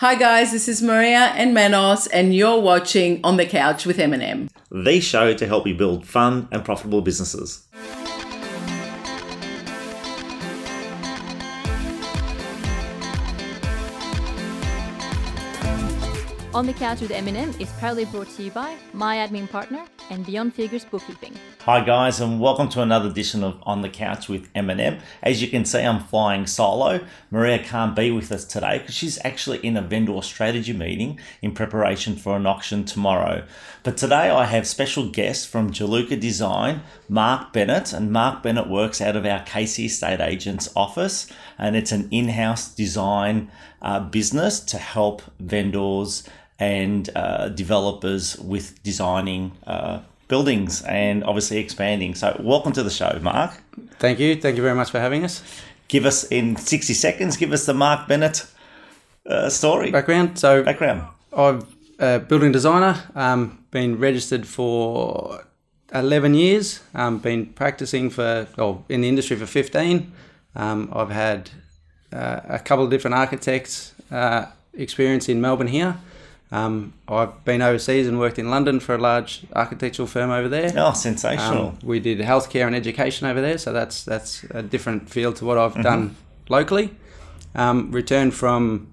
Hi guys, this is Maria and Manos, and you're watching On the Couch with M&M. The show to help you build fun and profitable businesses. On the Couch with M&M is proudly brought to you by my admin partner and Beyond Figures Bookkeeping. Hi guys, and welcome to another edition of On the Couch with M&M. As you can see, I'm flying solo. Maria can't be with us today because she's actually in a vendor strategy meeting in preparation for an auction tomorrow. But today I have special guests from Jaluka Design, Mark Bennett, and Mark Bennett works out of our Casey Estate Agents office, and it's an in-house design uh, business to help vendors and uh, developers with designing uh, buildings and obviously expanding. So, welcome to the show, Mark. Thank you. Thank you very much for having us. Give us in 60 seconds, give us the Mark Bennett uh, story. Background. So, Background. I'm a building designer, um, been registered for 11 years, um, been practicing for, or in the industry for 15. Um, I've had uh, a couple of different architects uh, experience in Melbourne here. Um, I've been overseas and worked in London for a large architectural firm over there. Oh, sensational. Um, we did healthcare and education over there, so that's that's a different field to what I've done locally. Um, returned from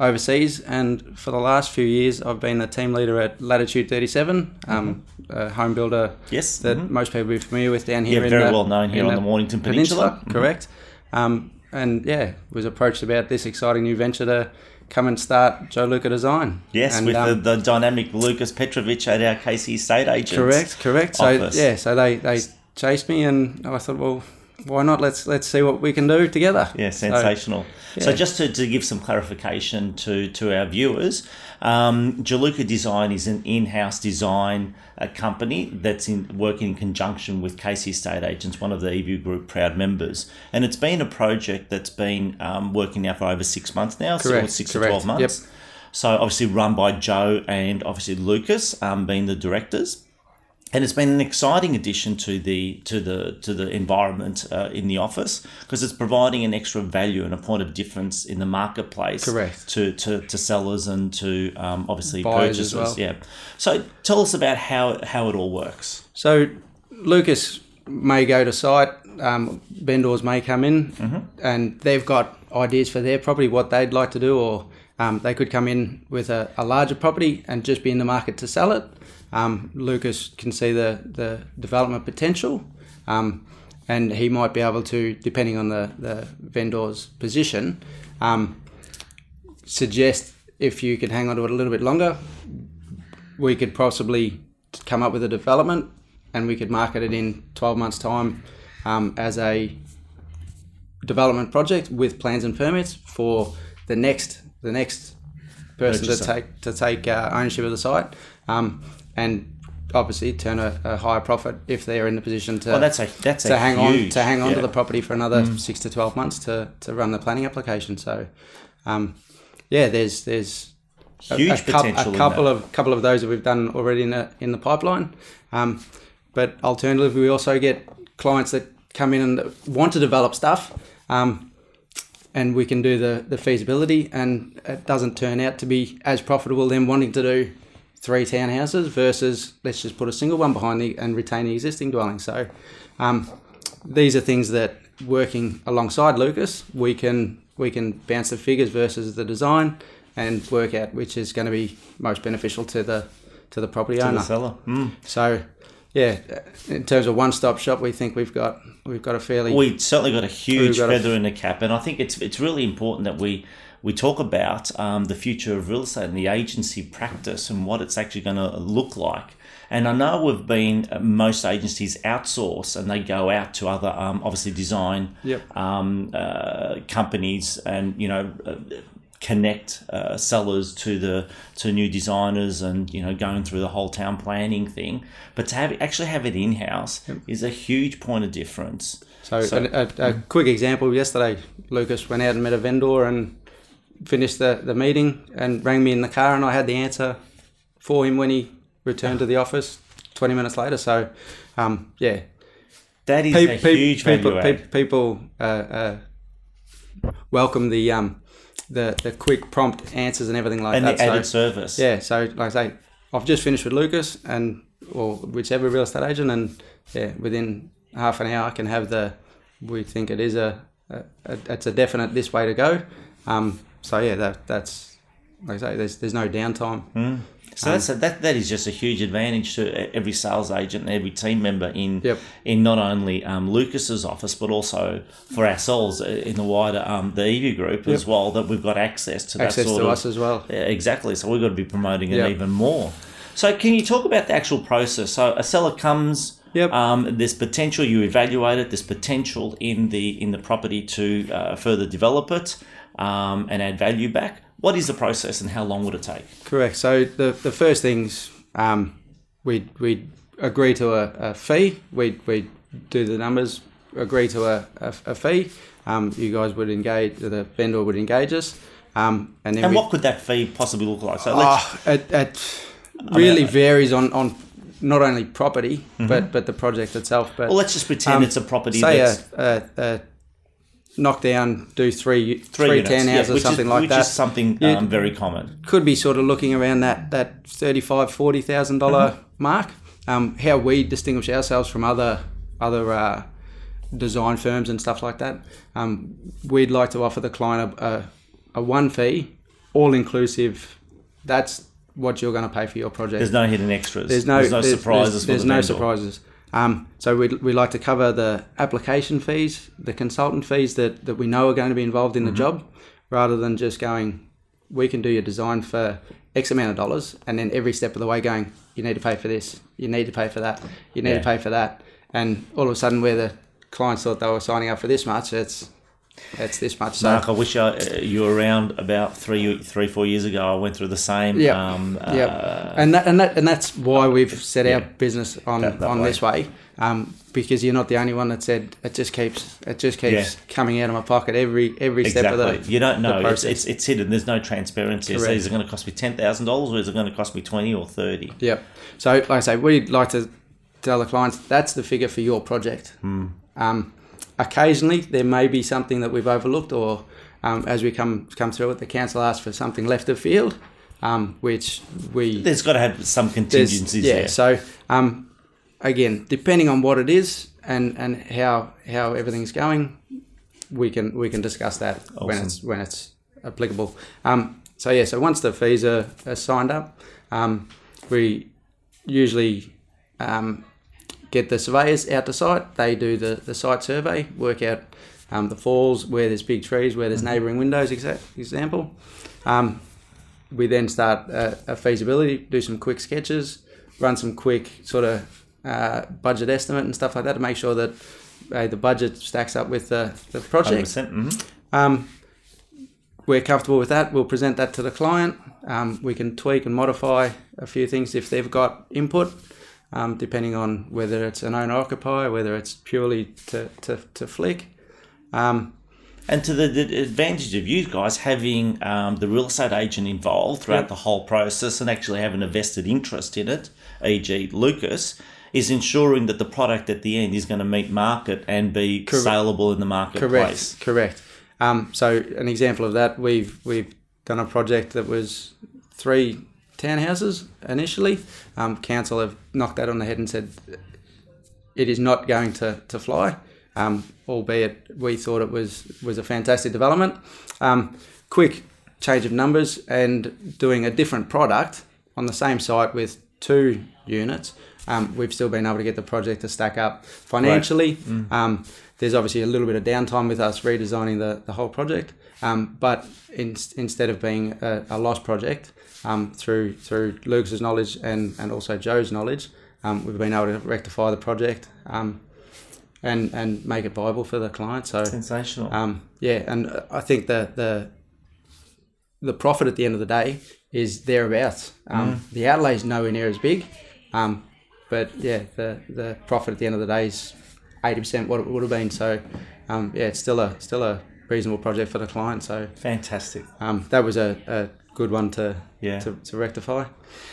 overseas, and for the last few years, I've been a team leader at Latitude 37, um, a home builder Yes, that mhm. most people will be familiar with down here. Yeah, in very the- well known here on the Mornington Peninsula. Mhm. correct. Um, and yeah, was approached about this exciting new venture to come and start Joe Luca Design. Yes, and, with um, the, the dynamic Lucas Petrovic at our Casey Estate Agents. Correct, correct. So yeah, so they, they chased me, and I thought, well, why not? Let's let's see what we can do together. Yeah, sensational. So, yeah. just to, to give some clarification to, to our viewers, um, Jaluka Design is an in-house design uh, company that's in working in conjunction with Casey Estate Agents, one of the EView Group proud members, and it's been a project that's been um, working now for over six months now, so six correct. to twelve months. Yep. So obviously run by Joe and obviously Lucas um, being the directors and it's been an exciting addition to the to the to the environment uh, in the office because it's providing an extra value and a point of difference in the marketplace Correct. to to, to sellers and to um, obviously Buyers as purchasers well. yeah so tell us about how how it all works So Lucas may go to site, um, vendors may come in, Mm-hmm. and they've got ideas for their property, what they'd like to do, or um, they could come in with a, a larger property and just be in the market to sell it. Um, Lucas can see the, the development potential, um, and he might be able to, depending on the, the vendor's position, um, suggest if you could hang on to it a little bit longer, we could possibly come up with a development and we could market it in 12 months time um, as a development project with plans and permits for the next the next person to take to take uh, ownership of the site. Um, and obviously turn a, a higher profit if they're in the position to well that's a that's to a hang on to hang on to yeah. Mm. the property for another six to twelve months to, to run the planning application. So, um, yeah, there's there's a- Huge a, coup- potential A couple of couple of those that we've done already in the in the pipeline. Um, but alternatively, we also get clients that come in and want to develop stuff. Um, and we can do the, the feasibility, and it doesn't turn out to be as profitable them wanting to do three townhouses versus let's just put a single one behind the and retain the existing dwelling. So um, these are things that working alongside Lucas, we can we can bounce the figures versus the design and work out which is going to be most beneficial to the to the property to owner. the seller mm. So yeah, in terms of one stop shop, we think we've got we've got a fairly we certainly got a huge got a- feather in the cap, and I think it's it's really important that we we talk about um, the future of real estate and the agency practice and what it's actually going to look like. And I know we've been uh, most agencies outsource and they go out to other um, obviously design Yep. um, uh, companies and you know. Uh, connect uh, sellers to the to new designers and you know going through the whole town planning thing but to have actually have it in house is a huge point of difference So, So- a, a, a quick example yesterday, Lucas went out and met a vendor and finished the, the meeting and rang me in the car, and I had the answer for him when he returned to the office 20 minutes later. So, um, yeah, That is Pe- a pe- huge people, value pe- people uh, uh, welcome the um, the the quick prompt answers and everything like and that. And the added so, service. yeah, so like I say, I've just finished with Lucas and or whichever real estate agent, and yeah, within half an hour I can have the. We think it is a, a, a it's a definite this way to go. Um, so yeah, that that's like I say, there's there's no downtime. Mm. So that's a, that that is just a huge advantage to every sales agent and every team member in Yep. in not only um, Lucas's office but also for ourselves in the wider um, the EV group as well that we've got access to Access that sort to of us as well. Yeah, exactly. So we've got to be promoting it Yep. even more. So can you talk about the actual process? So a seller comes. Yep. Um, there's potential. You evaluate it. There's potential in the in the property to uh, further develop it um, and add value back. What is the process and how long would it take? Correct. So the the first things um, we we agree to a, a fee. We we do the numbers. Agree to a, a, a fee. Um, you guys would engage. The vendor would engage us. Um, and then And what could that fee possibly look like? So Oh, it, it really varies on, on not only property but but the project itself. But well, let's just pretend um, it's a property say that's a, a, a knock down, do three three, three units, yeah, or which something is, like which that. is something um, very common. could be sort of looking around that that thirty five forty thousand dollar Mm-hmm. mark. Um, how we distinguish ourselves from other other uh, design firms and stuff like that. Um, we'd like to offer the client a, a, a one fee, all inclusive. That's what you're going to pay for your project. There's no hidden extras. There's no, there's- surprises There's, for the no vendor. surprises. Um, so we we like to cover the application fees, the consultant fees that, that we know are going to be involved in the Mm-hmm. job, rather than just going, we can do your design for X amount of dollars, and then every step of the way going, you need to pay for this, you need to pay for that, you need Yeah. to pay for that, and all of a sudden, where the clients thought they were signing up for this much, it's it's this much. So Mark, I wish I, uh, you were around about three, three, four years ago. I went through the same. Yeah, Um, yeah, uh, and that and that and that's why we've set our Yeah. business on That- that on way. this way, um, because you're not the only one that said it just keeps it just keeps Yeah. coming out of my pocket every every step Exactly. of the you don't know. It's, it's it's hidden. There's no transparency. So is it going to cost me ten thousand dollars, or is it going to cost me twenty or thirty? Yep. So, like I say, we'd like to tell the clients that's the figure for your project. Hmm. Um, occasionally, there may be something that we've overlooked, or um, as we come come through it, the council asks for something left of field, um, which we There's got to have some contingencies yeah. there. So, um, again, depending on what it is and and how how everything's going, we can we can discuss that when it's when it's applicable. Um, so yeah, so once the fees are, are signed up, um, we usually um, get the surveyors out to site. They do the, the site survey, work out um, the falls where there's big trees, where there's neighbouring windows, exa- example. Um, we then start a, a feasibility, do some quick sketches, run some quick sort of uh, budget estimate and stuff like that to make sure that uh, the budget stacks up with the, the project. 100%. mhm. Um, we're comfortable with that. We'll present that to the client. Um, we can tweak and modify a few things if they've got input, um, depending on whether it's an owner occupier, whether it's purely to, to, to flick. Um, And to the, the advantage of you guys having um, the real estate agent involved throughout Yep. the whole process and actually having a vested interest in it, e.g., Lucas, is ensuring that the product at the end is going to meet market and be Correct. saleable in the marketplace. Correct. Correct. Um, so an example of that, we've we've done a project that was three townhouses initially. Um, council have knocked that on the head and said it is not going to, to fly. Um, albeit we thought it was was a fantastic development. Um, quick change of numbers and doing a different product on the same site with two units. Um, we've still been able to get the project to stack up financially. Um, there's obviously a little bit of downtime with us redesigning the, the whole project, um, but in, instead of being a, a lost project, um, through through Lucas's knowledge and, and also Joe's knowledge, um, we've been able to rectify the project um, and and make it viable for the client. So Sensational. um, yeah, and I think the the the profit at the end of the day is thereabouts. Um, The outlay is nowhere near as big, um, but yeah, the the profit at the end of the day is eighty percent what it would have been. So um, yeah, it's still a still a reasonable project for the client. So Fantastic. um, that was a, a good one to Yeah. to, to rectify.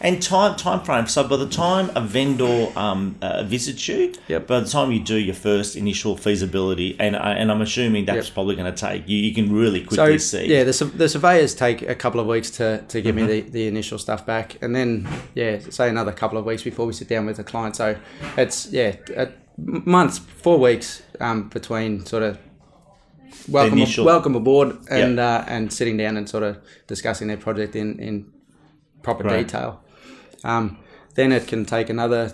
And time time frame. So by the time a vendor um, uh, visits you, Yep. by the time you do your first initial feasibility, and I and I'm assuming that's Yep. probably going to take you. You can really So quickly see. yeah, the, the surveyors take a couple of weeks to, to give Mm-hmm. me the, the initial stuff back, and then yeah, say another couple of weeks before we sit down with the client. So it's yeah, a month, four weeks um, between sort of welcome welcome aboard and Yep. uh, and sitting down and sort of discussing their project in in proper Right. detail. Um, then it can take another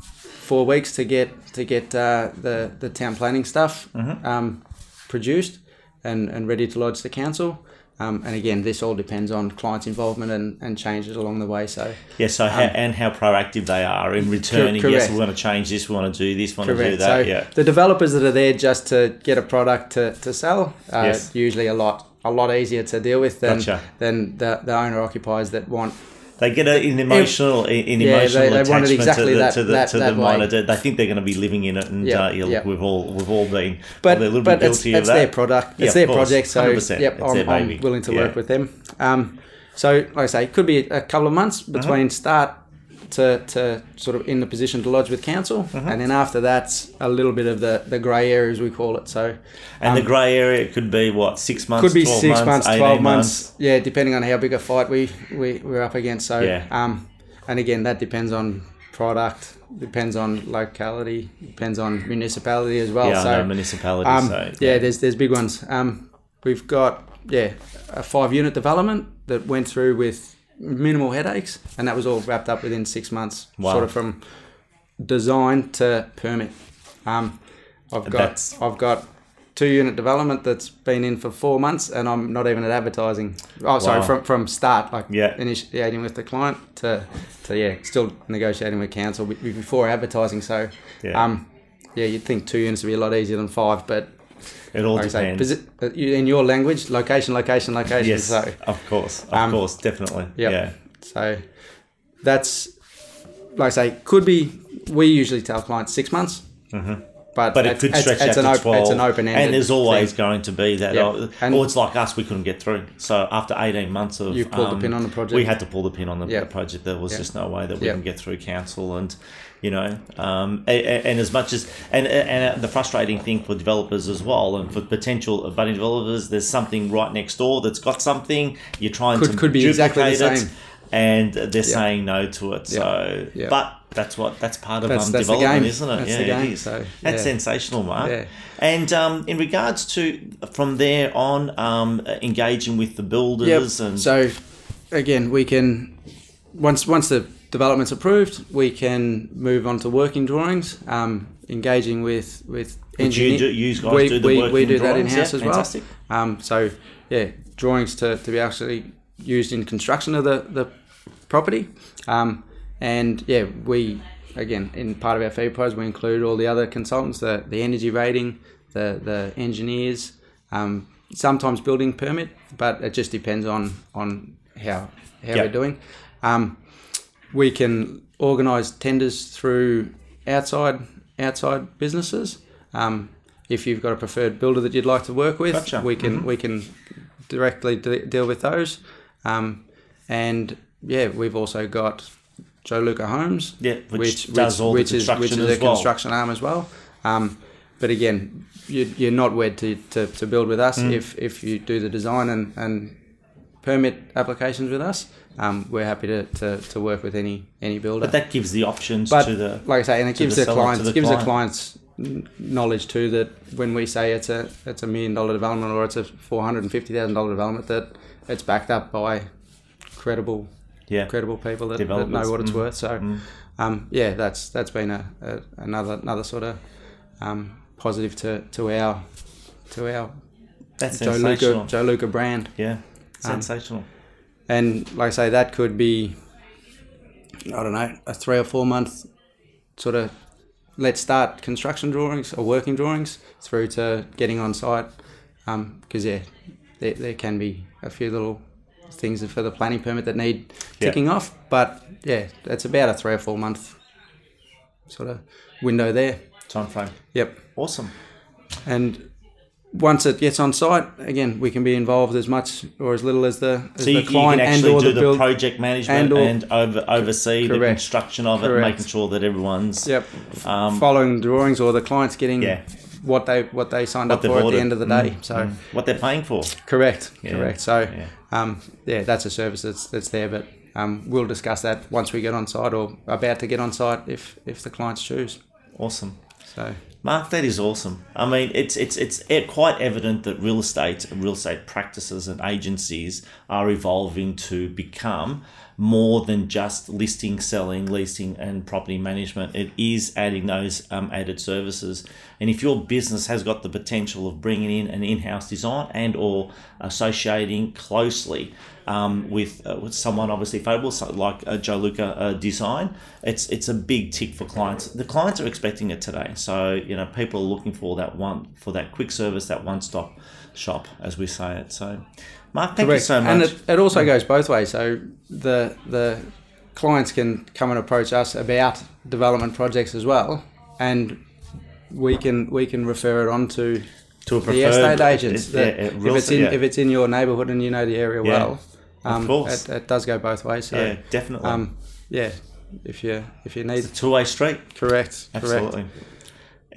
four weeks to get to get uh, the the town planning stuff Mm-hmm. um, produced and, and ready to lodge the council. Um, and again, this all depends on clients' involvement and, and changes along the way. So Yeah, so how, and how proactive they are in returning. Yes, Um, we want to change this. We want to do this. We want to do that. So yeah. the developers that are there just to get a product to, to sell are Yes. usually a lot a lot easier to deal with than Gotcha. than the, the owner occupiers that want They get a, an emotional, an Yeah, they- emotional they want attachment exactly to the that- to the that- to that the minor. They think they're going to be living in it, and Yeah, uh, yeah, yeah. we've all we've all been but little but bit it's, of it's that. their product, it's of their course, project. So 100%. yep, I'm, I'm willing to Yeah. work with them. Um, so like I say, it could be a couple of months Mm-hmm. between start to, to sort of in the position to lodge with council, Mm-hmm. and then after that's a little bit of the the grey area as we call it. So And the grey area could be what six months, Um, could be 12 six months, months, twelve months. Yeah, depending on how big a fight we, we we're up against. So Yeah. um, and again that depends on product, depends on locality, depends on municipality as well. Yeah, so know municipalities. um, so yeah, there's there's big ones. Um, we've got yeah a five unit development that went through with minimal headaches, and that was all wrapped up within six months. Wow. Sort of from design to permit. Um, I've got That's- I've got two unit development that's been in for four months, and I'm not even at advertising. Oh, sorry, from from start, like Yeah. initiating with the client to to yeah, still negotiating with council before advertising. So Yeah. um, yeah, you'd think two units would be a lot easier than five, but it all like I say, uh, in your language, location, location, location. yes, So, of course, of um, course, definitely. yep. Yeah, so that's like I say, could be. We usually tell clients six months, mm-hmm. But but it could it's- stretch it's out an to op- twelve. It's an open and there's always thing. going to be that. Yeah. And- or it's like us, we couldn't get through. So after eighteen months of You pulled the um, pin on the project. we had to pull the pin on the, the project. There was Yeah. just no way that we can get through council and. You know, um, and, and as much as and and the frustrating thing for developers as well, and for potential budding developers, there's something right next door that's got something. You're trying Could- to could be exactly the duplicate it, and they're saying no to it. So, but that's what that's part of That's- um, that's development, isn't it? That's yeah, the game. it is. So, That's sensational, Mark. Yeah. And um, in regards to from there on, um, engaging with the builders and so again, we can once once the development's approved, we can move on to working drawings, um, engaging with with Would you you guys we, do the we, we working do that in house Yeah, as well. fantastic. Um, so yeah, drawings to, to be actually used in construction of the the property, um, and yeah, we again in part of our fee price we include all the other consultants, the the energy rating, the the engineers, um, sometimes building permit, but it just depends on on how how Yeah. we're doing. Um, we can organise tenders through outside outside businesses. Um, if you've got a preferred builder that you'd like to work with, Gotcha. we can we can directly de- deal with those. Um, and yeah, we've also got Joe Luca Homes. Yeah, which does all the which is which construction is as a well. construction arm as well. Um, but again, you, you're not wed to, to, to build with us Mm. if, if you do the design and, and permit applications with us. Um, we're happy to, to, to work with any any builder. but that gives the options But to the like I say, and it gives the the, clients the gives client. the clients knowledge too that when we say it's a it's a million dollar development or it's a four hundred and fifty thousand dollar development that it's backed up by credible yeah. credible people that, that know what it's mm, worth. So um, yeah, that's that's been a, a another another sort of um, positive to, to our to our That's Joe. Luca Joe Luca brand. Yeah, Um, sensational. And like I say, that could be, I don't know, a three or four month sort of let's start construction drawings or working drawings through to getting on site. Because, yeah, there, there can be a few little things for the planning permit that need Yeah. ticking off. But, yeah, it's about a three or four month sort of window there. Time frame. Yep. Awesome. And once it gets on site, again, we can be involved as much or as little as the, as So the client and or do the the, build. project management and, and over, oversee the construction of it, Correct. making sure that everyone's Yep. Um, Following the drawings or the client's getting Yeah. What they what they signed What up for at the end of the day. Mm, So mm. what they're paying for. correct, Yeah. correct. So Yeah. um, yeah, that's a service that's that's there, but um, we'll discuss that once we get on site or about to get on site if if the clients choose. Awesome. So Mark, that is awesome. I mean, it's it's it's quite evident that real estate, real estate practices and agencies are evolving to become more than just listing, selling, leasing, and property management. It is adding those um, added services. And if your business has got the potential of bringing in an in-house design and or associating closely um, with uh, with someone obviously favourable, so like uh, Joe Luca uh, Design, it's it's a big tick for clients. The clients are expecting it today, so you know people are looking for that one for that quick service, that one stop shop, as we say it. So, Mark, thank you so much. And it, it also goes both ways. So the the clients can come and approach us about development projects as well, and we can we can refer it on to to a the estate agents. it- that yeah, it if it's in yeah. if it's in your neighbourhood and you know the area Yeah, well, of um, course. It, it does go both ways. So, yeah, definitely. um, yeah, if you if you need Two-way street. correct, Absolutely. correct.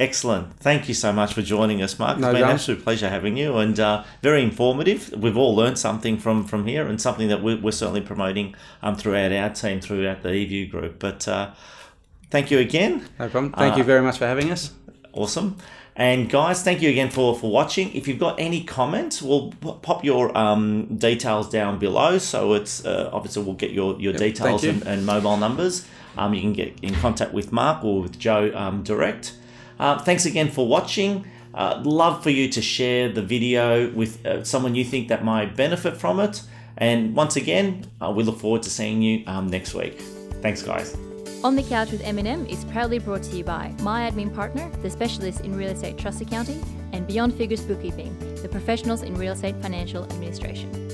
Excellent. Thank you so much for joining us, Mark. It's No been an absolute pleasure having you and uh, very informative. We've all learned something from, from here and something that we're, we're certainly promoting um, throughout our team, throughout the eView group. But uh, thank you again. No problem. Thank Uh, you very much for having us. Awesome. And guys, thank you again for, for watching. If you've got any comments, we'll pop your um, details down below. So it's uh, obviously we'll get your, your details thank and, and mobile numbers. Um, you can get in contact with Mark or with Joe um, direct. Uh, thanks again for watching. Uh, love for you to share the video with uh, someone you think that might benefit from it. And once again, uh, we look forward to seeing you um, next week. Thanks, guys. On the Couch with M&M is proudly brought to you by my admin partner, the specialist in real estate trust accounting, and Beyond Figures Bookkeeping, the professionals in real estate financial administration.